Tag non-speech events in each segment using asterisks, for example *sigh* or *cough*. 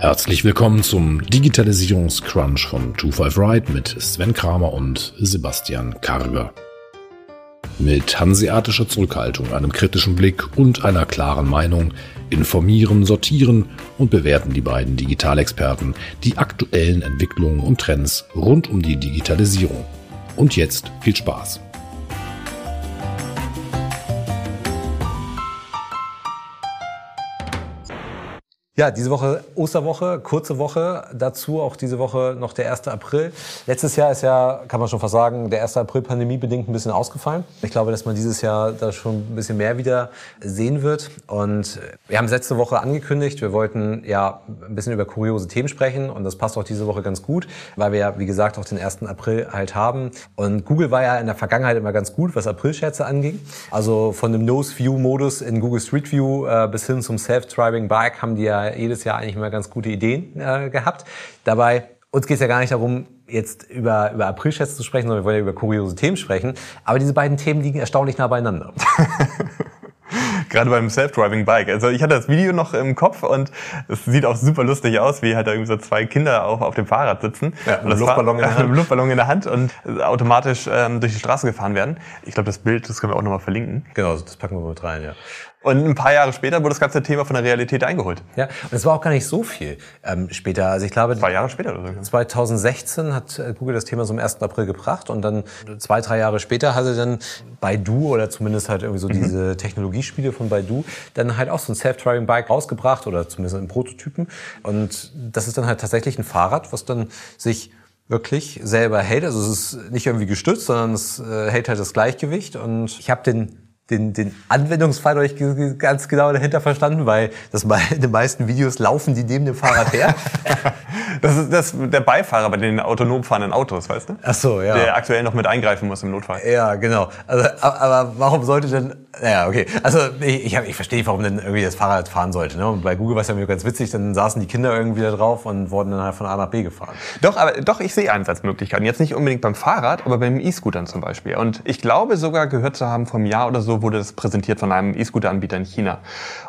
Herzlich willkommen zum Digitalisierungscrunch von 25 Ride mit Sven Kramer und Sebastian Karger. Mit hanseatischer Zurückhaltung, einem kritischen Blick und einer klaren Meinung informieren, sortieren und bewerten die beiden Digitalexperten die aktuellen Entwicklungen und Trends rund um die Digitalisierung. Und jetzt viel Spaß! Ja, diese Woche Osterwoche, kurze Woche. Dazu auch diese Woche noch der 1. April. Letztes Jahr ist ja, kann man schon fast sagen, der 1. April pandemiebedingt ein bisschen ausgefallen. Ich glaube, dass man dieses Jahr da schon ein bisschen mehr wieder sehen wird. Und wir haben es letzte Woche angekündigt. Wir wollten ja ein bisschen über kuriose Themen sprechen. Und das passt auch diese Woche ganz gut, weil wir ja, wie gesagt, auch den 1. April halt haben. Und Google war ja in der Vergangenheit immer ganz gut, was April-Scherze anging. Also von dem Nose-View-Modus in Google Street View äh, bis hin zum Self-Driving Bike haben die ja jedes Jahr eigentlich immer ganz gute Ideen äh, gehabt. Dabei, uns geht es ja gar nicht darum, jetzt über, über Aprilschätze zu sprechen, sondern wir wollen ja über kuriose Themen sprechen. Aber diese beiden Themen liegen erstaunlich nah beieinander. *laughs* Gerade beim Self-Driving Bike. Also ich hatte das Video noch im Kopf und es sieht auch super lustig aus, wie halt da irgendwie so zwei Kinder auf, auf dem Fahrrad sitzen. Ja, mit einem Luftballon, in der Hand. *laughs* Luftballon in der Hand und automatisch ähm, durch die Straße gefahren werden. Ich glaube, das Bild, das können wir auch nochmal verlinken. Genau, das packen wir mit rein, ja. Und ein paar Jahre später wurde das ganze Thema von der Realität eingeholt. Ja, und es war auch gar nicht so viel ähm, später. Also ich glaube, zwei Jahre später oder so. 2016 hat äh, Google das Thema so am 1. April gebracht und dann zwei, drei Jahre später hatte dann Baidu oder zumindest halt irgendwie so mhm. diese Technologiespiele von Baidu dann halt auch so ein Self-Driving Bike rausgebracht oder zumindest in Prototypen. Und das ist dann halt tatsächlich ein Fahrrad, was dann sich wirklich selber hält. Also es ist nicht irgendwie gestützt, sondern es äh, hält halt das Gleichgewicht. Und ich habe den den, den Anwendungsfall noch nicht ganz genau dahinter verstanden, weil das in *laughs* den meisten Videos laufen die neben dem Fahrrad her. *laughs* das ist das, der Beifahrer bei den autonom fahrenden Autos, weißt du? Ach so, ja. Der aktuell noch mit eingreifen muss im Notfall. Ja, genau. Also, aber warum sollte denn, ja, okay. Also ich, ich, ich verstehe nicht, warum denn irgendwie das Fahrrad fahren sollte. Ne? Und bei Google war es ja mir ganz witzig, dann saßen die Kinder irgendwie da drauf und wurden dann halt von A nach B gefahren. Doch, aber doch, ich sehe Einsatzmöglichkeiten. Jetzt nicht unbedingt beim Fahrrad, aber beim E-Scootern zum Beispiel. Und ich glaube sogar gehört zu haben, vom Jahr oder so wurde das präsentiert von einem E-Scooter-Anbieter in China.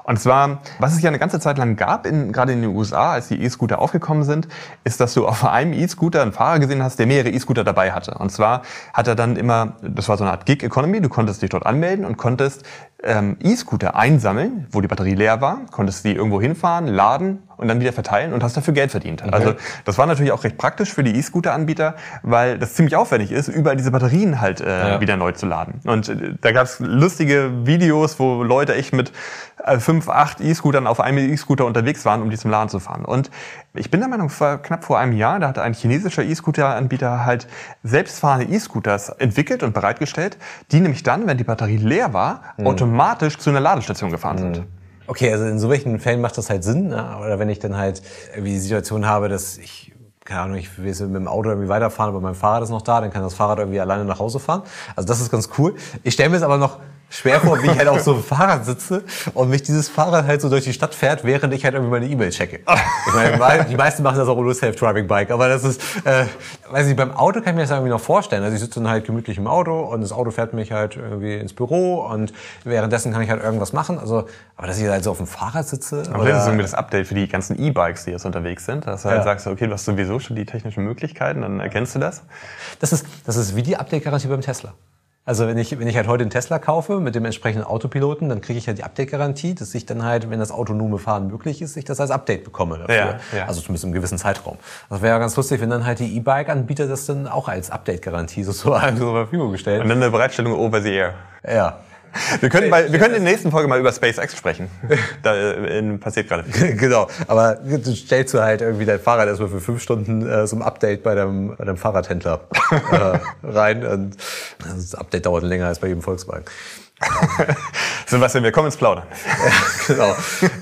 Und zwar, was es ja eine ganze Zeit lang gab, in, gerade in den USA, als die E-Scooter aufgekommen sind, ist, dass du auf einem E-Scooter einen Fahrer gesehen hast, der mehrere E-Scooter dabei hatte. Und zwar hat er dann immer, das war so eine Art Gig-Economy, du konntest dich dort anmelden und konntest ähm, E-Scooter einsammeln, wo die Batterie leer war, konntest die irgendwo hinfahren, laden und dann wieder verteilen und hast dafür Geld verdient. Okay. Also das war natürlich auch recht praktisch für die E-Scooter-Anbieter, weil das ziemlich aufwendig ist, überall diese Batterien halt äh, ja. wieder neu zu laden. Und äh, da gab es lustige Videos, wo Leute echt mit äh, fünf, acht E-Scootern auf einem E-Scooter unterwegs waren, um die zum Laden zu fahren. Und ich bin der Meinung, vor, knapp vor einem Jahr, da hat ein chinesischer E-Scooter-Anbieter halt selbstfahrende E-Scooters entwickelt und bereitgestellt, die nämlich dann, wenn die Batterie leer war, mhm. automatisch zu einer Ladestation gefahren sind. Mhm. Okay, also in solchen Fällen macht das halt Sinn. Ne? Oder wenn ich dann halt irgendwie die Situation habe, dass ich keine Ahnung, ich will mit dem Auto irgendwie weiterfahren, aber mein Fahrrad ist noch da, dann kann das Fahrrad irgendwie alleine nach Hause fahren. Also das ist ganz cool. Ich stelle mir jetzt aber noch schwer vor, wie ich halt auf so einem Fahrrad sitze und mich dieses Fahrrad halt so durch die Stadt fährt, während ich halt irgendwie meine E-Mail checke. Ich meine, die meisten machen das auch ohne Self-Driving-Bike, aber das ist, äh, weiß ich, beim Auto kann ich mir das irgendwie noch vorstellen. Also ich sitze dann halt gemütlich im Auto und das Auto fährt mich halt irgendwie ins Büro und währenddessen kann ich halt irgendwas machen. Also, aber dass ich halt so auf dem Fahrrad sitze. Aber das ist irgendwie das Update für die ganzen E-Bikes, die jetzt unterwegs sind, dass du halt ja. sagst, okay, du hast sowieso schon die technischen Möglichkeiten, dann erkennst du das. Das ist, das ist wie die Update-Garantie beim Tesla. Also wenn ich, wenn ich halt heute einen Tesla kaufe mit dem entsprechenden Autopiloten, dann kriege ich halt die Update-Garantie, dass ich dann halt, wenn das autonome Fahren möglich ist, ich das als Update bekomme dafür. Ja, ja. Also zumindest im gewissen Zeitraum. Das wäre ja ganz lustig, wenn dann halt die E-Bike-Anbieter das dann auch als Update-Garantie *laughs* sozusagen zur Verfügung gestellt. Und dann eine Bereitstellung over the air. Ja. Wir können, bei, wir können in der nächsten Folge mal über SpaceX sprechen. *laughs* Da äh, passiert gerade viel. *laughs* genau, aber du stellst du halt irgendwie dein Fahrrad erstmal für fünf Stunden äh, so ein Update bei deinem, bei deinem Fahrradhändler *laughs* äh, rein und das Update dauert länger als bei jedem Volkswagen. Sebastian, wir kommen ins Plaudern. ja, genau.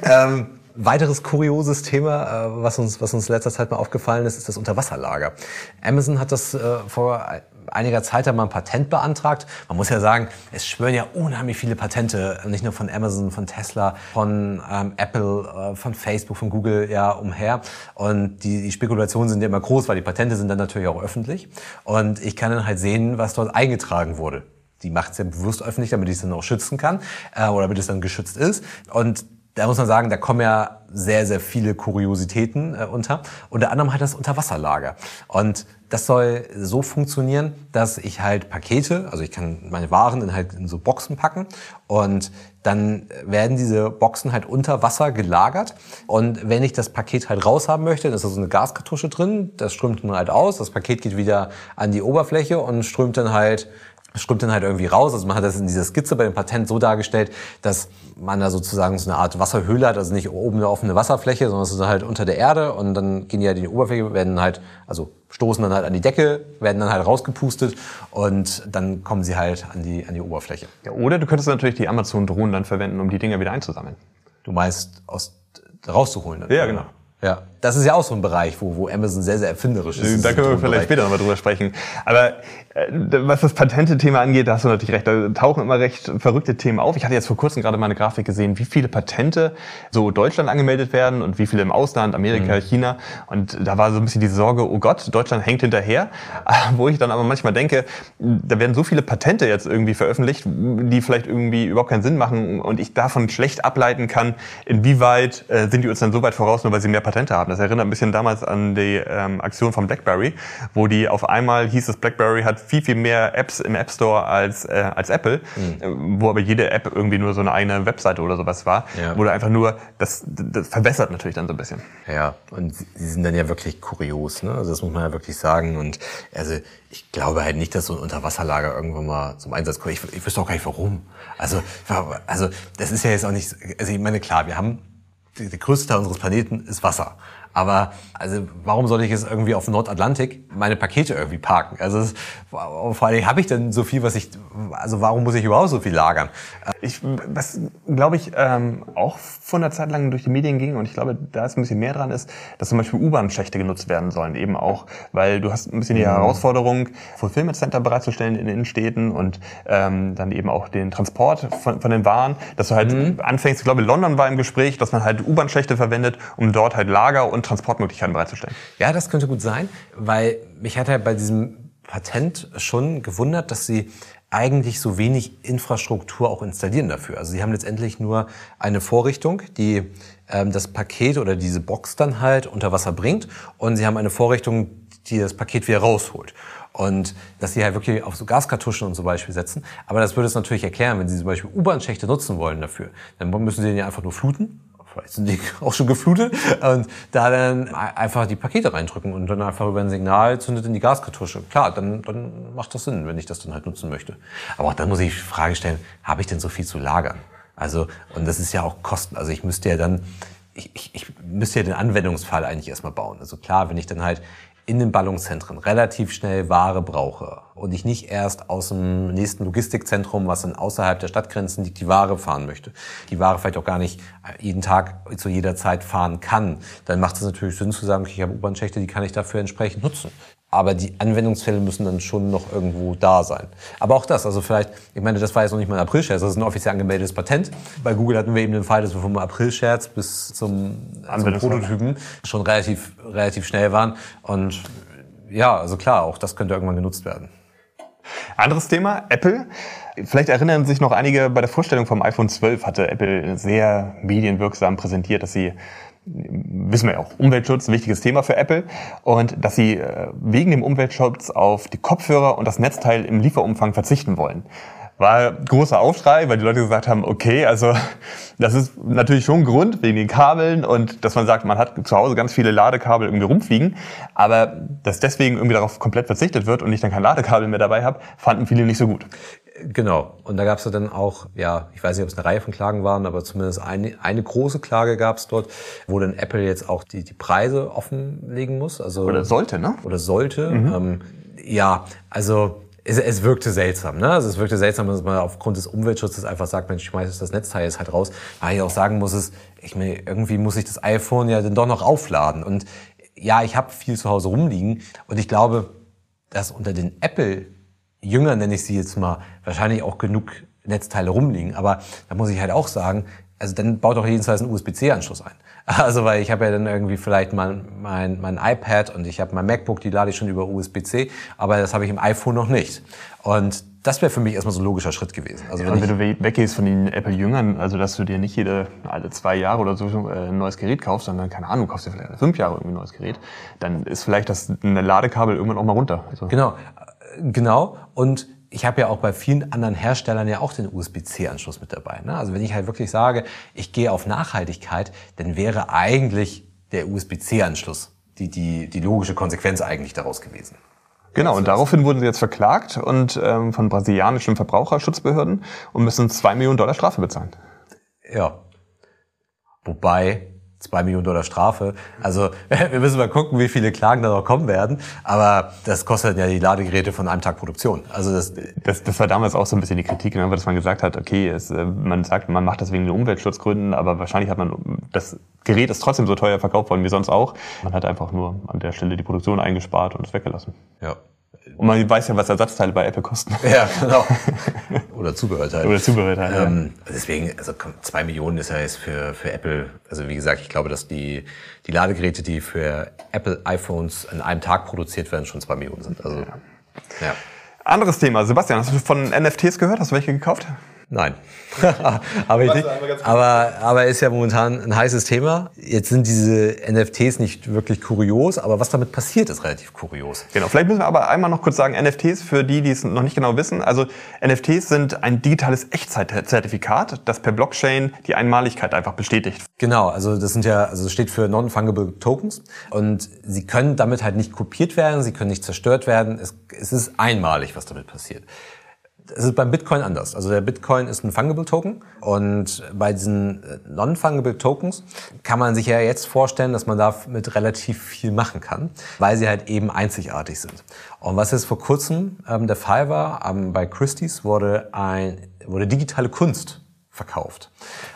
ähm, Weiteres kurioses Thema, äh, was uns, was uns letzter Zeit mal aufgefallen ist, ist das Unterwasserlager. Amazon hat das äh, vor einiger Zeit einmal ein Patent beantragt. Man muss ja sagen, es schwören ja unheimlich viele Patente, nicht nur von Amazon, von Tesla, von ähm, Apple, äh, von Facebook, von Google ja umher. Und die, die Spekulationen sind ja immer groß, weil die Patente sind dann natürlich auch öffentlich. Und ich kann dann halt sehen, was dort eingetragen wurde. Die macht es ja bewusst öffentlich, damit ich es dann auch schützen kann äh, oder damit es dann geschützt ist. Und da muss man sagen, da kommen ja sehr, sehr viele Kuriositäten äh, unter. Unter anderem halt das Unterwasserlager. Und das soll so funktionieren, dass ich halt Pakete, also ich kann meine Waren in halt in so Boxen packen und dann werden diese Boxen halt unter Wasser gelagert. Und wenn ich das Paket halt raushaben möchte, dann ist da so eine Gaskartusche drin, das strömt dann halt aus, das Paket geht wieder an die Oberfläche und strömt dann halt strömt dann halt irgendwie raus. Also man hat das in dieser Skizze bei dem Patent so dargestellt, dass man da sozusagen so eine Art Wasserhöhle hat, also nicht oben eine offene Wasserfläche, sondern es ist halt unter der Erde und dann gehen die halt in die Oberfläche, werden halt, also stoßen dann halt an die Decke, werden dann halt rausgepustet und dann kommen sie halt an die, an die Oberfläche. Ja, oder du könntest natürlich die Amazon-Drohnen dann verwenden, um die Dinger wieder einzusammeln. Du meinst aus rauszuholen. Dann, ja, genau. Ja, das ist ja auch so ein Bereich, wo, wo Amazon sehr, sehr erfinderisch ist. Da können wir vielleicht später nochmal drüber sprechen. Aber äh, was das Patente-Thema angeht, da hast du natürlich recht. Da tauchen immer recht verrückte Themen auf. Ich hatte jetzt vor kurzem gerade mal eine Grafik gesehen, wie viele Patente so Deutschland angemeldet werden und wie viele im Ausland, Amerika, mhm. China. Und da war so ein bisschen die Sorge, oh Gott, Deutschland hängt hinterher. *laughs* Wo ich dann aber manchmal denke, da werden so viele Patente jetzt irgendwie veröffentlicht, die vielleicht irgendwie überhaupt keinen Sinn machen und ich davon schlecht ableiten kann, inwieweit äh, sind die uns dann so weit voraus, nur weil sie mehr Patente haben. Das erinnert ein bisschen damals an die ähm, Aktion von BlackBerry, wo die auf einmal hieß es, BlackBerry hat viel, viel mehr Apps im App Store als, äh, als Apple, mhm. wo aber jede App irgendwie nur so eine eigene Webseite oder sowas war, ja. wo du einfach nur, das, das verbessert natürlich dann so ein bisschen. Ja, und sie sind dann ja wirklich kurios, ne? Also das muss man ja wirklich sagen. Und also ich glaube halt nicht, dass so ein Unterwasserlager irgendwann mal zum Einsatz kommt. Ich, ich wüsste auch gar nicht warum. Also, also das ist ja jetzt auch nicht, also ich meine, klar, wir haben der größte Teil unseres Planeten ist Wasser. Aber also warum soll ich jetzt irgendwie auf Nordatlantik meine Pakete irgendwie parken? Also es, vor allem habe ich denn so viel, was ich, also warum muss ich überhaupt so viel lagern? Ich, was glaube ich ähm, auch von der Zeit lang durch die Medien ging und ich glaube, da ist ein bisschen mehr dran ist, dass zum Beispiel U-Bahn-Schächte genutzt werden sollen, eben auch, weil du hast ein bisschen die mhm. Herausforderung, Fulfillment Center bereitzustellen in Innenstädten und ähm, dann eben auch den Transport von, von den Waren, dass du halt mhm. anfängst, ich glaube, London war im Gespräch, dass man halt U-Bahn-Schächte verwendet, um dort halt Lager und Transportmöglichkeiten bereitzustellen. Ja, das könnte gut sein, weil mich hat halt bei diesem Patent schon gewundert, dass sie eigentlich so wenig Infrastruktur auch installieren dafür. Also sie haben letztendlich nur eine Vorrichtung, die ähm, das Paket oder diese Box dann halt unter Wasser bringt und sie haben eine Vorrichtung, die das Paket wieder rausholt. Und dass sie halt wirklich auf so Gaskartuschen und so Beispiel setzen. Aber das würde es natürlich erklären, wenn sie zum Beispiel U-Bahn-Schächte nutzen wollen dafür. Dann müssen sie den ja einfach nur fluten vielleicht sind die *laughs* auch schon geflutet und da dann einfach die Pakete reindrücken und dann einfach über ein Signal zündet in die Gaskartusche. Klar, dann, dann macht das Sinn, wenn ich das dann halt nutzen möchte. Aber auch dann muss ich die Frage stellen, habe ich denn so viel zu lagern? Also, und das ist ja auch Kosten. Also ich müsste ja dann, ich, ich, ich müsste ja den Anwendungsfall eigentlich erstmal bauen. Also klar, wenn ich dann halt in den Ballungszentren relativ schnell Ware brauche und ich nicht erst aus dem nächsten Logistikzentrum, was dann außerhalb der Stadtgrenzen liegt, die Ware fahren möchte, die Ware vielleicht auch gar nicht jeden Tag zu jeder Zeit fahren kann, dann macht es natürlich Sinn zu sagen, okay, ich habe U-Bahn-Schächte, die kann ich dafür entsprechend nutzen. Aber die Anwendungsfälle müssen dann schon noch irgendwo da sein. Aber auch das, also vielleicht, ich meine, das war jetzt noch nicht mal ein April-Scherz, das ist ein offiziell angemeldetes Patent. Bei Google hatten wir eben den Fall, dass wir vom April-Scherz bis zum, zum Prototypen schon relativ, relativ schnell waren. Und ja, also klar, auch das könnte irgendwann genutzt werden. Anderes Thema, Apple. Vielleicht erinnern sich noch einige, bei der Vorstellung vom iPhone 12 hatte Apple sehr medienwirksam präsentiert, dass sie wissen wir ja auch, Umweltschutz, ein wichtiges Thema für Apple. Und dass sie äh, wegen dem Umweltschutz auf die Kopfhörer und das Netzteil im Lieferumfang verzichten wollen. War großer Aufschrei, weil die Leute gesagt haben, okay, also das ist natürlich schon ein Grund wegen den Kabeln und dass man sagt, man hat zu Hause ganz viele Ladekabel irgendwie rumfliegen, aber dass deswegen irgendwie darauf komplett verzichtet wird und ich dann kein Ladekabel mehr dabei habe, fanden viele nicht so gut. Genau. Und da gab es ja dann auch, ja, ich weiß nicht, ob es eine Reihe von Klagen waren, aber zumindest eine, eine große Klage gab es dort, wo dann Apple jetzt auch die, die Preise offenlegen muss. Also, oder sollte, ne? Oder sollte. Mhm. Ähm, ja, also es, es wirkte seltsam. Ne? Also es wirkte seltsam, dass man aufgrund des Umweltschutzes einfach sagt, Mensch, ich schmeiße das Netzteil jetzt halt raus. Weil ich auch sagen muss, es, ich meine, irgendwie muss ich das iPhone ja dann doch noch aufladen. Und ja, ich habe viel zu Hause rumliegen und ich glaube, dass unter den Apple Jünger nenne ich sie jetzt mal, wahrscheinlich auch genug Netzteile rumliegen. Aber da muss ich halt auch sagen, also dann baut doch jedenfalls einen USB-C-Anschluss ein. *laughs* Also weil ich habe ja dann irgendwie vielleicht mein, mein, mein iPad und ich habe mein MacBook, die lade ich schon über USB-C, aber das habe ich im iPhone noch nicht. Und das wäre für mich erstmal so ein logischer Schritt gewesen. Also wenn, ja, wenn du weggehst von den Apple-Jüngern, also dass du dir nicht jede alle zwei Jahre oder so äh, ein neues Gerät kaufst, sondern keine Ahnung, kaufst dir vielleicht fünf Jahre irgendwie ein neues Gerät, dann ist vielleicht das eine Ladekabel irgendwann auch mal runter. Also. Genau, genau. Und ich habe ja auch bei vielen anderen Herstellern ja auch den USB-C-Anschluss mit dabei. Ne? Also wenn ich halt wirklich sage, ich gehe auf Nachhaltigkeit, dann wäre eigentlich der USB-C-Anschluss die, die, die logische Konsequenz eigentlich daraus gewesen. Genau, und daraufhin wurden sie jetzt verklagt und ähm, von brasilianischen Verbraucherschutzbehörden und müssen zwei Millionen Dollar Strafe bezahlen. Ja. Wobei zwei Millionen Dollar Strafe. Also *laughs* wir müssen mal gucken, wie viele Klagen da noch kommen werden. Aber das kostet ja die Ladegeräte von einem Tag Produktion. Also das, das, das war damals auch so ein bisschen die Kritik, ne, dass man gesagt hat, okay, es, äh, man sagt, man macht das wegen den Umweltschutzgründen, aber wahrscheinlich hat man das Gerät ist trotzdem so teuer verkauft worden wie sonst auch. Man hat einfach nur an der Stelle die Produktion eingespart und es weggelassen. Ja. Und man weiß ja, was Ersatzteile bei Apple kosten. *laughs* Ja, genau. Oder Zubehörteile. Oder Zubehörteile. Ähm, ja. Deswegen, also zwei Millionen ist ja jetzt für, für Apple, also wie gesagt, ich glaube, dass die, die Ladegeräte, die für Apple iPhones in einem Tag produziert werden, schon zwei Millionen sind. Also, ja. ja. Anderes Thema. Sebastian, hast du von NFTs gehört? Hast du welche gekauft? Nein. *laughs* aber, ich, aber, aber ist ja momentan ein heißes Thema. Jetzt sind diese NFTs nicht wirklich kurios, aber was damit passiert, ist relativ kurios. Genau. Vielleicht müssen wir aber einmal noch kurz sagen, NFTs für die, die es noch nicht genau wissen. Also NFTs sind ein digitales Echtzeitzertifikat, das per Blockchain die Einmaligkeit einfach bestätigt. Genau. Also das sind ja, also das steht für Non-Fungible Tokens und sie können damit halt nicht kopiert werden, sie können nicht zerstört werden. Es, es ist einmalig, was damit passiert es ist beim Bitcoin anders. Also der Bitcoin ist ein Fungible Token und bei diesen äh, Non-Fungible Tokens kann man sich ja jetzt vorstellen, dass man damit relativ viel machen kann, weil sie halt eben einzigartig sind. Und was jetzt vor kurzem ähm, der Fall war, ähm, bei Christie's wurde ein, wurde digitale Kunst verkauft.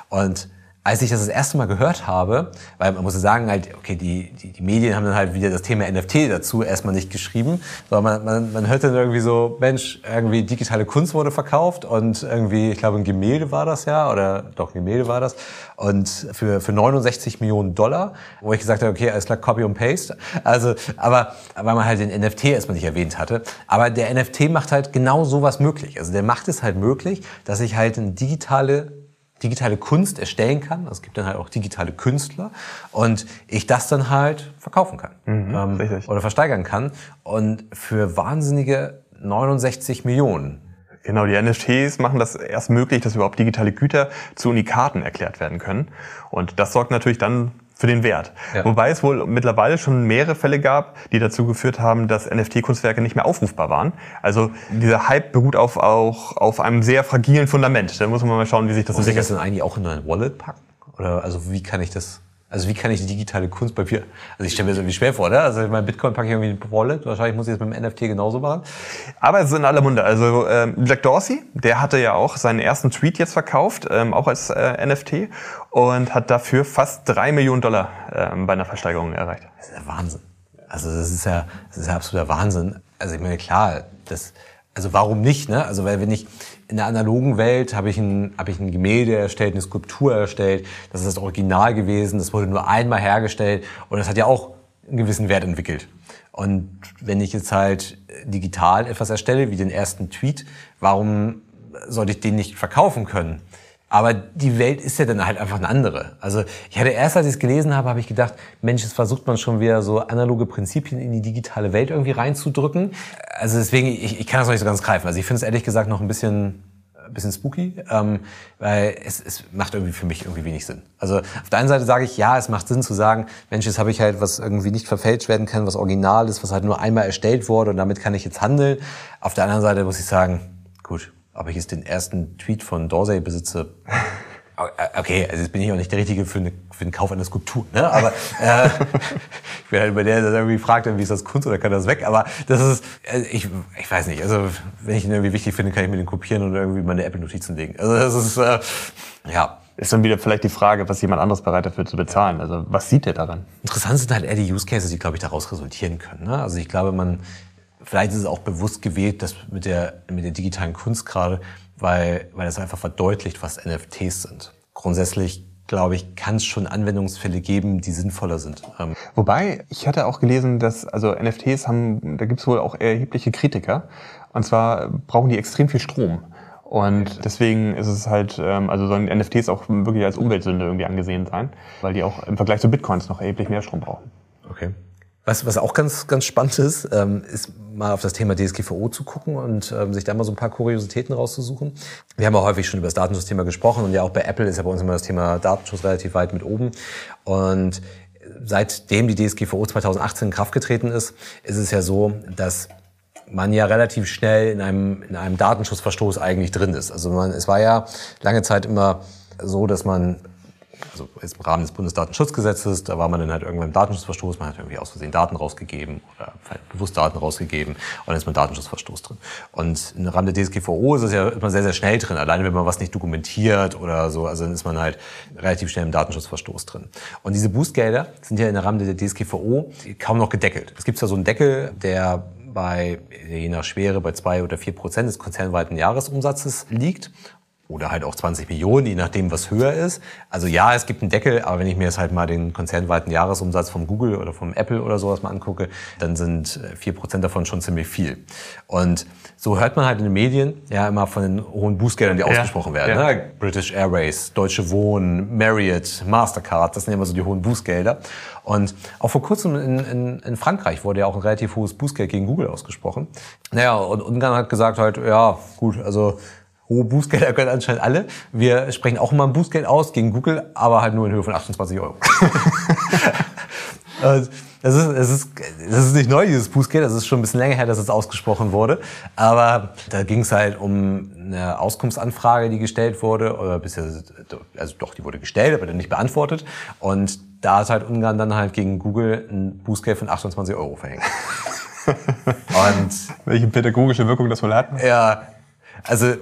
Und als ich das das erste Mal gehört habe, weil man muss sagen, halt, okay, die, die, die Medien haben dann halt wieder das Thema NFT dazu erstmal nicht geschrieben, sondern man, man, man hört dann irgendwie so, Mensch, irgendwie digitale Kunst wurde verkauft und irgendwie, ich glaube, ein Gemälde war das ja, oder doch, ein Gemälde war das, und für, für 69 Millionen Dollar, wo ich gesagt habe, okay, alles klar, Copy und Paste. Also, aber, weil man halt den NFT erstmal nicht erwähnt hatte. Aber der NFT macht halt genau sowas möglich. Also der macht es halt möglich, dass ich halt eine digitale digitale Kunst erstellen kann. Es gibt dann halt auch digitale Künstler und ich das dann halt verkaufen kann mhm, ähm, oder versteigern kann und für wahnsinnige 69 Millionen. Genau, die NFTs machen das erst möglich, dass überhaupt digitale Güter zu Unikaten erklärt werden können. Und das sorgt natürlich dann für den Wert. Ja. Wobei es wohl mittlerweile schon mehrere Fälle gab, die dazu geführt haben, dass NFT-Kunstwerke nicht mehr aufrufbar waren. Also dieser Hype beruht auf, auch auf einem sehr fragilen Fundament. Da muss man mal schauen, wie sich das entwickelt. Muss ich das dann eigentlich auch in ein Wallet packen? Oder also wie kann ich das? Also wie kann ich die digitale Kunst bei mir, also ich stelle mir das irgendwie schwer vor, oder? Also mein Bitcoin packe ich irgendwie in ein Wallet, wahrscheinlich muss ich das mit dem NFT genauso machen. Aber es sind alle Munde. Also ähm, Jack Dorsey, der hatte ja auch seinen ersten Tweet jetzt verkauft, ähm, auch als äh, NFT und hat dafür fast drei Millionen Dollar ähm, bei einer Versteigerung erreicht. Das ist ja Wahnsinn. Also das ist ja, das ist ja absoluter Wahnsinn. Also ich meine, klar, das, also warum nicht, ne? Also weil wenn ich, in der analogen Welt habe ich, ein, habe ich ein Gemälde erstellt, eine Skulptur erstellt. Das ist das Original gewesen. Das wurde nur einmal hergestellt und das hat ja auch einen gewissen Wert entwickelt. Und wenn ich jetzt halt digital etwas erstelle, wie den ersten Tweet, warum sollte ich den nicht verkaufen können? Aber die Welt ist ja dann halt einfach eine andere. Also ich hatte erst, als ich es gelesen habe, habe ich gedacht, Mensch, jetzt versucht man schon wieder so analoge Prinzipien in die digitale Welt irgendwie reinzudrücken. Also deswegen, ich, ich kann das noch nicht so ganz greifen. Also ich finde es ehrlich gesagt noch ein bisschen ein bisschen spooky, ähm, weil es, es macht irgendwie für mich irgendwie wenig Sinn. Also auf der einen Seite sage ich, ja, es macht Sinn zu sagen, Mensch, jetzt habe ich halt was irgendwie nicht verfälscht werden kann, was original ist, was halt nur einmal erstellt wurde und damit kann ich jetzt handeln. Auf der anderen Seite muss ich sagen, gut, ob ich jetzt den ersten Tweet von Dorsey besitze, *laughs* okay, also jetzt bin ich auch nicht der Richtige für, eine, für den Kauf einer Skulptur, ne? aber äh, *laughs* ich bin halt über der, der irgendwie fragt, wie ist das Kunst oder kann das weg, aber das ist, äh, ich, ich weiß nicht, also wenn ich ihn irgendwie wichtig finde, kann ich mir den kopieren und irgendwie meine Apple-Notizen legen. Also das ist, äh, ja. Ist dann wieder vielleicht die Frage, was jemand anderes bereit dafür zu bezahlen. Also was sieht er daran? Interessant sind halt eher die Use Cases, die, glaube ich, daraus resultieren können. Ne? Also ich glaube, man, vielleicht ist es auch bewusst gewählt, dass mit der, mit der digitalen Kunst gerade, weil, weil das einfach verdeutlicht, was NFTs sind. Grundsätzlich glaube ich, kann es schon Anwendungsfälle geben, die sinnvoller sind. Ähm, Wobei, ich hatte auch gelesen, dass also NFTs haben, da gibt es wohl auch erhebliche Kritiker. Und zwar brauchen die extrem viel Strom. Und deswegen ist es halt, ähm, also sollen NFTs auch wirklich als Umweltsünde irgendwie angesehen sein, weil die auch im Vergleich zu Bitcoins noch erheblich mehr Strom brauchen. Okay. Was, was auch ganz, ganz spannend ist, ähm, ist mal auf das Thema DSGVO zu gucken und ähm, sich da mal so ein paar Kuriositäten rauszusuchen. Wir haben ja häufig schon über das Datenschutzthema gesprochen und ja auch bei Apple ist ja bei uns immer das Thema Datenschutz relativ weit mit oben. Und seitdem die DSGVO 2018 in Kraft getreten ist, ist es ja so, dass man ja relativ schnell in einem, in einem Datenschutzverstoß eigentlich drin ist. Also man, es war ja lange Zeit immer so, dass man also im Rahmen des Bundesdatenschutzgesetzes, da war man dann halt irgendwann im Datenschutzverstoß, man hat irgendwie aus Versehen Daten rausgegeben oder vielleicht bewusst Daten rausgegeben und dann ist man Datenschutzverstoß drin. Und im Rahmen der DSGVO ist es ja immer sehr, sehr schnell drin, alleine wenn man was nicht dokumentiert oder so, also dann ist man halt relativ schnell im Datenschutzverstoß drin. Und diese Bußgelder sind ja in der Rahmen der DSGVO kaum noch gedeckelt. Es gibt ja so einen Deckel, der bei, je nach Schwere, bei zwei oder vier Prozent des konzernweiten Jahresumsatzes liegt oder halt auch 20 Millionen, je nachdem, was höher ist. Also ja, es gibt einen Deckel, aber wenn ich mir jetzt halt mal den konzernweiten Jahresumsatz vom Google oder vom Apple oder sowas mal angucke, dann sind äh, vier Prozent davon schon ziemlich viel. Und so hört man halt in den Medien ja immer von den hohen Bußgeldern, die ja, ausgesprochen werden. Ja. Ne? British Airways, Deutsche Wohnen, Marriott, Mastercard, das sind ja immer so die hohen Bußgelder. Und auch vor kurzem in, in, in Frankreich wurde ja auch ein relativ hohes Bußgeld gegen Google ausgesprochen. Naja, und Ungarn hat gesagt halt, ja, gut, also hohe Bußgelder können anscheinend alle. Wir sprechen auch immer ein Bußgeld aus gegen Google, aber halt nur in Höhe von 28 Euro. *laughs* Das ist, das, ist, das ist nicht neu, dieses Bußgeld. Das ist schon ein bisschen länger her, dass es ausgesprochen wurde. Aber da ging es halt um eine Auskunftsanfrage, die gestellt wurde. Oder bisher, also doch, die wurde gestellt, aber dann nicht beantwortet. Und da hat halt Ungarn dann halt gegen Google ein Bußgeld von 28 Euro verhängt. *laughs* Und welche pädagogische Wirkung das wohl hat? Ja, also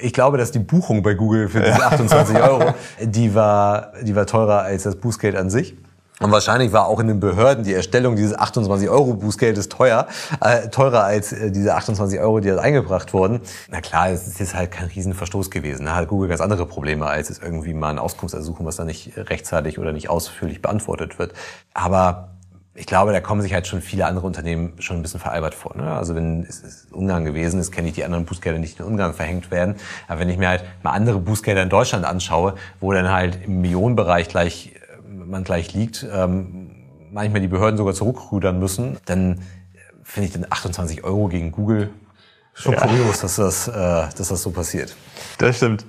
ich glaube, dass die Buchung bei Google für diese *laughs* 28 Euro, die war, die war teurer als das Bußgeld an sich. Und wahrscheinlich war auch in den Behörden die Erstellung dieses 28 Euro Bußgeldes teuer, äh, teurer als äh, diese 28 Euro, die jetzt eingebracht wurden. Na klar, es ist jetzt halt kein Riesenverstoß gewesen. Da hat Google ganz andere Probleme, als es irgendwie mal ein Auskunftsersuchen, was da nicht rechtzeitig oder nicht ausführlich beantwortet wird. Aber ich glaube, da kommen sich halt schon viele andere Unternehmen schon ein bisschen veralbert vor. Ne? Also wenn es Ungarn gewesen ist, kenne ich die anderen Bußgelder nicht in Ungarn verhängt werden. Aber wenn ich mir halt mal andere Bußgelder in Deutschland anschaue, wo dann halt im Millionenbereich gleich äh, man gleich liegt, ähm, manchmal die Behörden sogar zurückrudern müssen, dann finde ich dann 28 Euro gegen Google schon ja. kurios, dass das, äh, dass das so passiert. Das stimmt.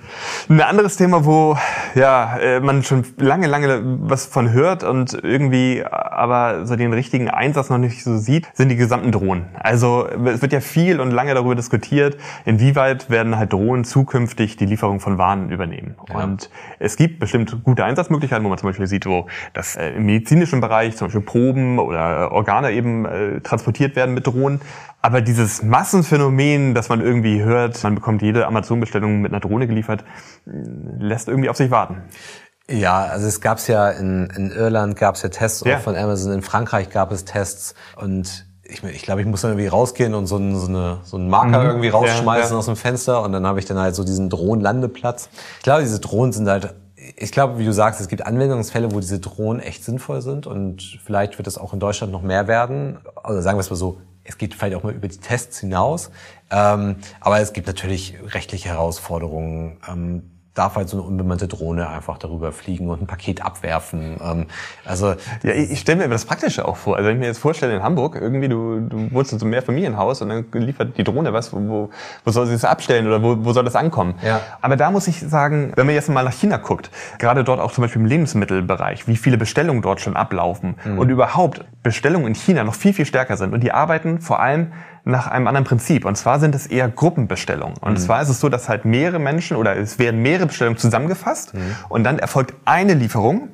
Ein anderes Thema, wo ja äh, man schon lange, lange was von hört und irgendwie aber so den richtigen Einsatz noch nicht so sieht, sind die gesamten Drohnen. Also es wird ja viel und lange darüber diskutiert, inwieweit werden halt Drohnen zukünftig die Lieferung von Waren übernehmen. Ja. Und es gibt bestimmt gute Einsatzmöglichkeiten, wo man zum Beispiel sieht, wo das äh, im medizinischen Bereich zum Beispiel Proben oder Organe eben äh, transportiert werden mit Drohnen. Aber dieses Massenphänomen, dass man irgendwie hört, man bekommt jede Amazon-Bestellung mit einer Drohne geliefert, lässt irgendwie auf sich warten. Ja, also es gab's ja in, in Irland gab's ja Tests ja. von Amazon, in Frankreich gab es Tests und ich, ich glaube, ich muss dann irgendwie rausgehen und so, einen, so, eine, so einen Marker mhm. irgendwie rausschmeißen ja, ja. aus dem Fenster und dann habe ich dann halt so diesen Drohnenlandeplatz. Ich glaube, diese Drohnen sind halt ich glaube, wie du sagst, es gibt Anwendungsfälle, wo diese Drohnen echt sinnvoll sind und vielleicht wird es auch in Deutschland noch mehr werden. Also sagen wir es mal so, es geht vielleicht auch mal über die Tests hinaus. Ähm, aber es gibt natürlich rechtliche Herausforderungen. Ähm, darf halt so eine unbemannte Drohne einfach darüber fliegen und ein Paket abwerfen. Ähm, also ja, ich, ich stelle mir das Praktische auch vor. Also wenn ich mir jetzt vorstelle in Hamburg, irgendwie du, du wohnst in so einem Mehrfamilienhaus und dann liefert die Drohne was, wo, wo soll sie das abstellen oder wo, wo soll das ankommen? Ja. Aber da muss ich sagen, wenn man jetzt mal nach China guckt, gerade dort auch zum Beispiel im Lebensmittelbereich, wie viele Bestellungen dort schon ablaufen mhm. und überhaupt Bestellungen in China noch viel, viel stärker sind und die arbeiten vor allem nach einem anderen Prinzip. Und zwar sind es eher Gruppenbestellungen. Und mhm. zwar ist es so, dass halt mehrere Menschen oder es werden mehrere Bestellungen zusammengefasst mhm. und dann erfolgt eine Lieferung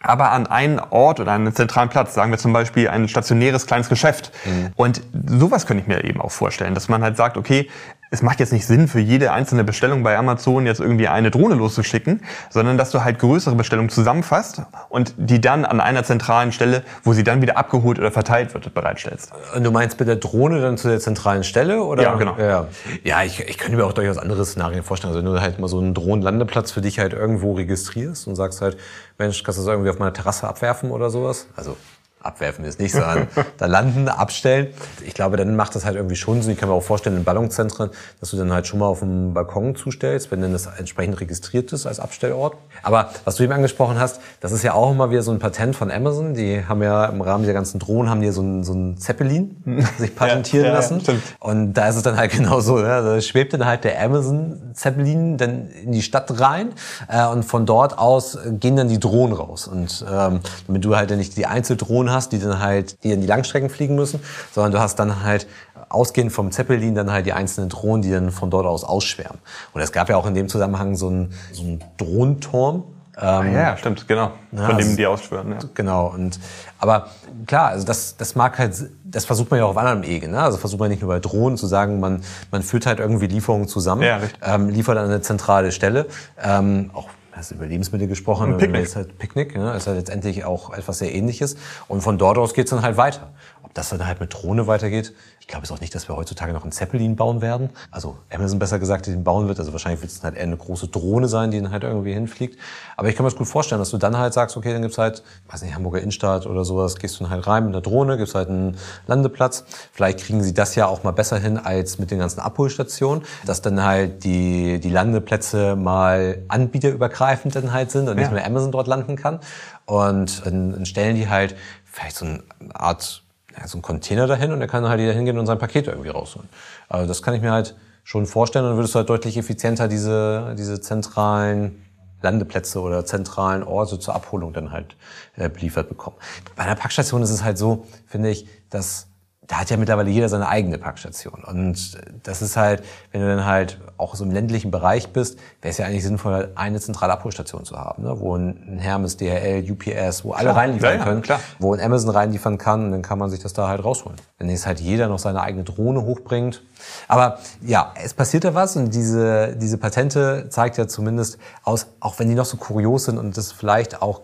aber an einen Ort oder einen zentralen Platz, sagen wir zum Beispiel ein stationäres kleines Geschäft. Mhm. Und sowas könnte ich mir eben auch vorstellen, dass man halt sagt, okay, es macht jetzt nicht Sinn, für jede einzelne Bestellung bei Amazon jetzt irgendwie eine Drohne loszuschicken, sondern dass du halt größere Bestellungen zusammenfasst und die dann an einer zentralen Stelle, wo sie dann wieder abgeholt oder verteilt wird, bereitstellst. Und du meinst mit der Drohne dann zu der zentralen Stelle? Oder? Ja, genau. Ja, ja ich, ich könnte mir auch durchaus andere Szenarien vorstellen. Also wenn du halt mal so einen Drohnenlandeplatz für dich halt irgendwo registrierst und sagst halt, Mensch, kannst du das irgendwie auf meiner Terrasse abwerfen oder sowas? Also abwerfen ist nicht, sondern *laughs* da landen, abstellen. Ich glaube, dann macht das halt irgendwie schon Sinn. Ich kann mir auch vorstellen, in Ballungszentren, dass du dann halt schon mal auf dem Balkon zustellst, wenn dann das entsprechend registriert ist als Abstellort. Aber was du eben angesprochen hast, das ist ja auch immer wieder so ein Patent von Amazon. Die haben ja im Rahmen der ganzen Drohnen haben die so ein, so ein Zeppelin sich patentieren ja, ja, lassen. stimmt. Und da ist es dann halt *laughs* genauso. Ja. Da schwebt dann halt der Amazon Zeppelin dann in die Stadt rein äh, und von dort aus gehen dann die Drohnen raus. Und ähm, damit du halt dann nicht die Einzeldrohnen hast, die dann halt, die in die Langstrecken fliegen müssen, sondern du hast dann halt ausgehend vom Zeppelin dann halt die einzelnen Drohnen, die dann von dort aus ausschwärmen. Und es gab ja auch in dem Zusammenhang so einen, so einen Drohnenturm. Ähm, Ja, stimmt, genau. Ja, Von dem also- die ausschwören. Ja. Genau. Und aber klar, also das, das mag halt, das versucht man ja auch auf anderem Wege. Ne? Also versucht man nicht nur bei Drohnen zu sagen, man, man führt halt irgendwie Lieferungen zusammen, Ja, ähm, liefert an eine zentrale Stelle. Ähm, auch hast über Lebensmittel gesprochen, Ein Picknick. jetzt halt Picknick, ne? ist halt letztendlich auch etwas sehr ähnliches. Und von dort aus geht's dann halt weiter. Ob das dann halt mit Drohne weitergeht, glaube es auch nicht, dass wir heutzutage noch einen Zeppelin bauen werden. Also Amazon besser gesagt, den bauen wird. Also wahrscheinlich wird es halt eher eine große Drohne sein, die dann halt irgendwie hinfliegt. Aber ich kann mir das gut vorstellen, dass du dann halt sagst, okay, dann gibt's halt, weiß nicht, Hamburger Innenstadt oder sowas, gehst du dann halt rein mit einer Drohne, gibt's halt einen Landeplatz. Vielleicht kriegen sie das ja auch mal besser hin als mit den ganzen Abholstationen, dass dann halt die, die Landeplätze mal anbieterübergreifend dann halt sind und nicht Ja. nur Amazon dort landen kann. Und dann stellen die halt vielleicht so eine Art, ja, so einen Container dahin und er kann halt jeder hingehen und sein Paket irgendwie rausholen. Also das kann ich mir halt schon vorstellen und dann würdest du halt deutlich effizienter diese, diese zentralen Landeplätze oder zentralen Orte zur Abholung dann halt äh, beliefert bekommen. Bei einer Packstation ist es halt so, finde ich, dass da hat ja mittlerweile jeder seine eigene Packstation. Und das ist halt, wenn du dann halt auch so im ländlichen Bereich bist, wäre es ja eigentlich sinnvoll, eine zentrale Abholstation zu haben, ne? wo ein Hermes, DHL, UPS, wo alle Klar. reinliefern Ja, ja, können, klar. wo ein Amazon reinliefern kann, und dann kann man sich das da halt rausholen. Wenn jetzt halt jeder noch seine eigene Drohne hochbringt. Aber ja, es passiert da was und diese, diese Patente zeigt ja zumindest aus, auch wenn die noch so kurios sind und das vielleicht auch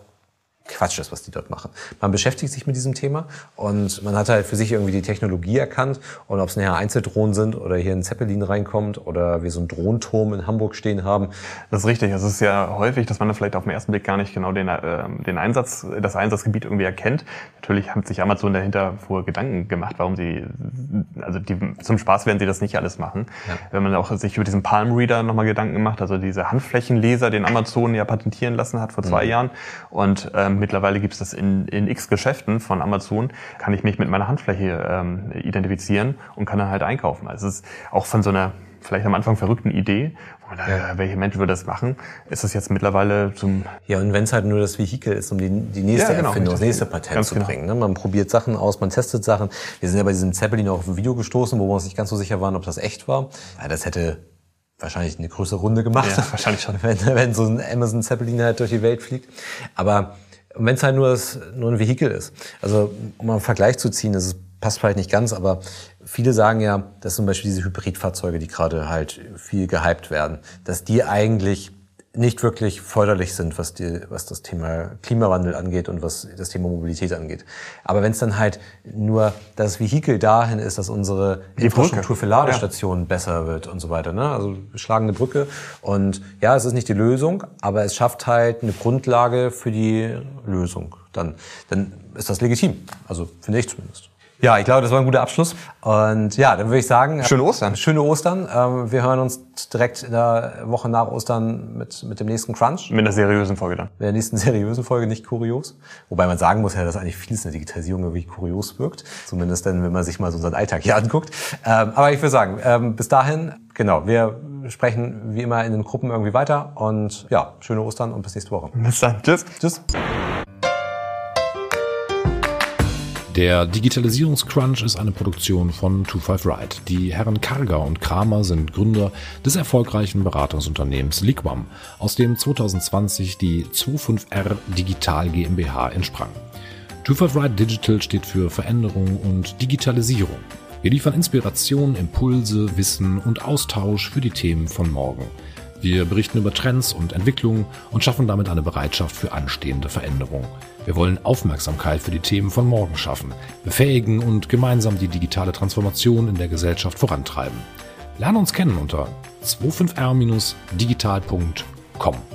Quatsch ist, was die dort machen. Man beschäftigt sich mit diesem Thema und man hat halt für sich irgendwie die Technologie erkannt und ob es nachher Einzeldrohnen sind oder hier ein Zeppelin reinkommt oder wir so einen Drohnenturm in Hamburg stehen haben. Das ist richtig. Es ist ja häufig, dass man da vielleicht auf den ersten Blick gar nicht genau den, ähm, den Einsatz, das Einsatzgebiet irgendwie erkennt. Natürlich hat sich Amazon dahinter vorher Gedanken gemacht, warum sie, also die, zum Spaß werden sie das nicht alles machen. Ja. Wenn man auch sich über diesen Palm Reader nochmal Gedanken gemacht, also diese Handflächenleser, den Amazon ja patentieren lassen hat vor zwei Jahren. Und ähm, mittlerweile gibt es das in, in x Geschäften von Amazon, kann ich mich mit meiner Handfläche ähm, identifizieren und kann dann halt einkaufen. Also es ist auch von so einer vielleicht am Anfang verrückten Idee, wo man da, Ja. welcher Mensch würde das machen, ist es jetzt mittlerweile zum Ja, und wenn es halt nur das Vehikel ist, um die, die nächste Ja, genau, Erfindung, das nächste Patent Ganz zu genau. bringen. Ne? Man probiert Sachen aus, man testet Sachen. Wir sind ja bei diesem Zeppelin auch auf ein Video gestoßen, wo wir uns nicht ganz so sicher waren, ob das echt war. Ja, das hätte wahrscheinlich eine größere Runde gemacht. Ja, wahrscheinlich schon. *laughs* wenn, wenn so ein Amazon Zeppelin halt durch die Welt fliegt. Aber wenn es halt nur, das, nur ein Vehikel ist. Also um mal einen Vergleich zu ziehen, das passt vielleicht nicht ganz, aber viele sagen ja, dass zum Beispiel diese Hybridfahrzeuge, die gerade halt viel gehypt werden, dass die eigentlich nicht wirklich förderlich sind, was, die, was das Thema Klimawandel angeht und was das Thema Mobilität angeht. Aber wenn es dann halt nur das Vehikel dahin ist, dass unsere Die Infrastruktur Brücke. für Ladestationen besser wird und so weiter. Ne? Also wir schlagen eine Brücke und ja, es ist nicht die Lösung, aber es schafft halt eine Grundlage für die Lösung. Dann, dann ist das legitim. Also finde ich zumindest. Ja, ich glaube, das war ein guter Abschluss. Und ja, dann würde ich sagen... Schöne Ostern. Schöne Ostern. Ähm, Wir hören uns direkt in der Woche nach Ostern mit, mit dem nächsten Crunch. mit einer seriösen Folge dann. Mit der nächsten *laughs* seriösen Folge, nicht kurios. Wobei man sagen muss ja, dass eigentlich vieles in der Digitalisierung irgendwie kurios wirkt. Zumindest dann, wenn man sich mal so unseren Alltag hier anguckt. Ähm, aber ich würde sagen, ähm, bis dahin, genau, wir sprechen wie immer in den Gruppen irgendwie weiter. Und ja, schöne Ostern und bis nächste Woche. Bis dann. Tschüss. Tschüss. Der Digitalisierungscrunch ist eine Produktion von 25 Ride. Die Herren Karger und Kramer sind Gründer des erfolgreichen Beratungsunternehmens Liquam, aus dem 2020 die 25R Digital GmbH entsprang. 25 Ride Digital steht für Veränderung und Digitalisierung. Wir liefern Inspiration, Impulse, Wissen und Austausch für die Themen von morgen. Wir berichten über Trends und Entwicklungen und schaffen damit eine Bereitschaft für anstehende Veränderungen. Wir wollen Aufmerksamkeit für die Themen von morgen schaffen, befähigen und gemeinsam die digitale Transformation in der Gesellschaft vorantreiben. Lerne uns kennen unter 25r-digital.com.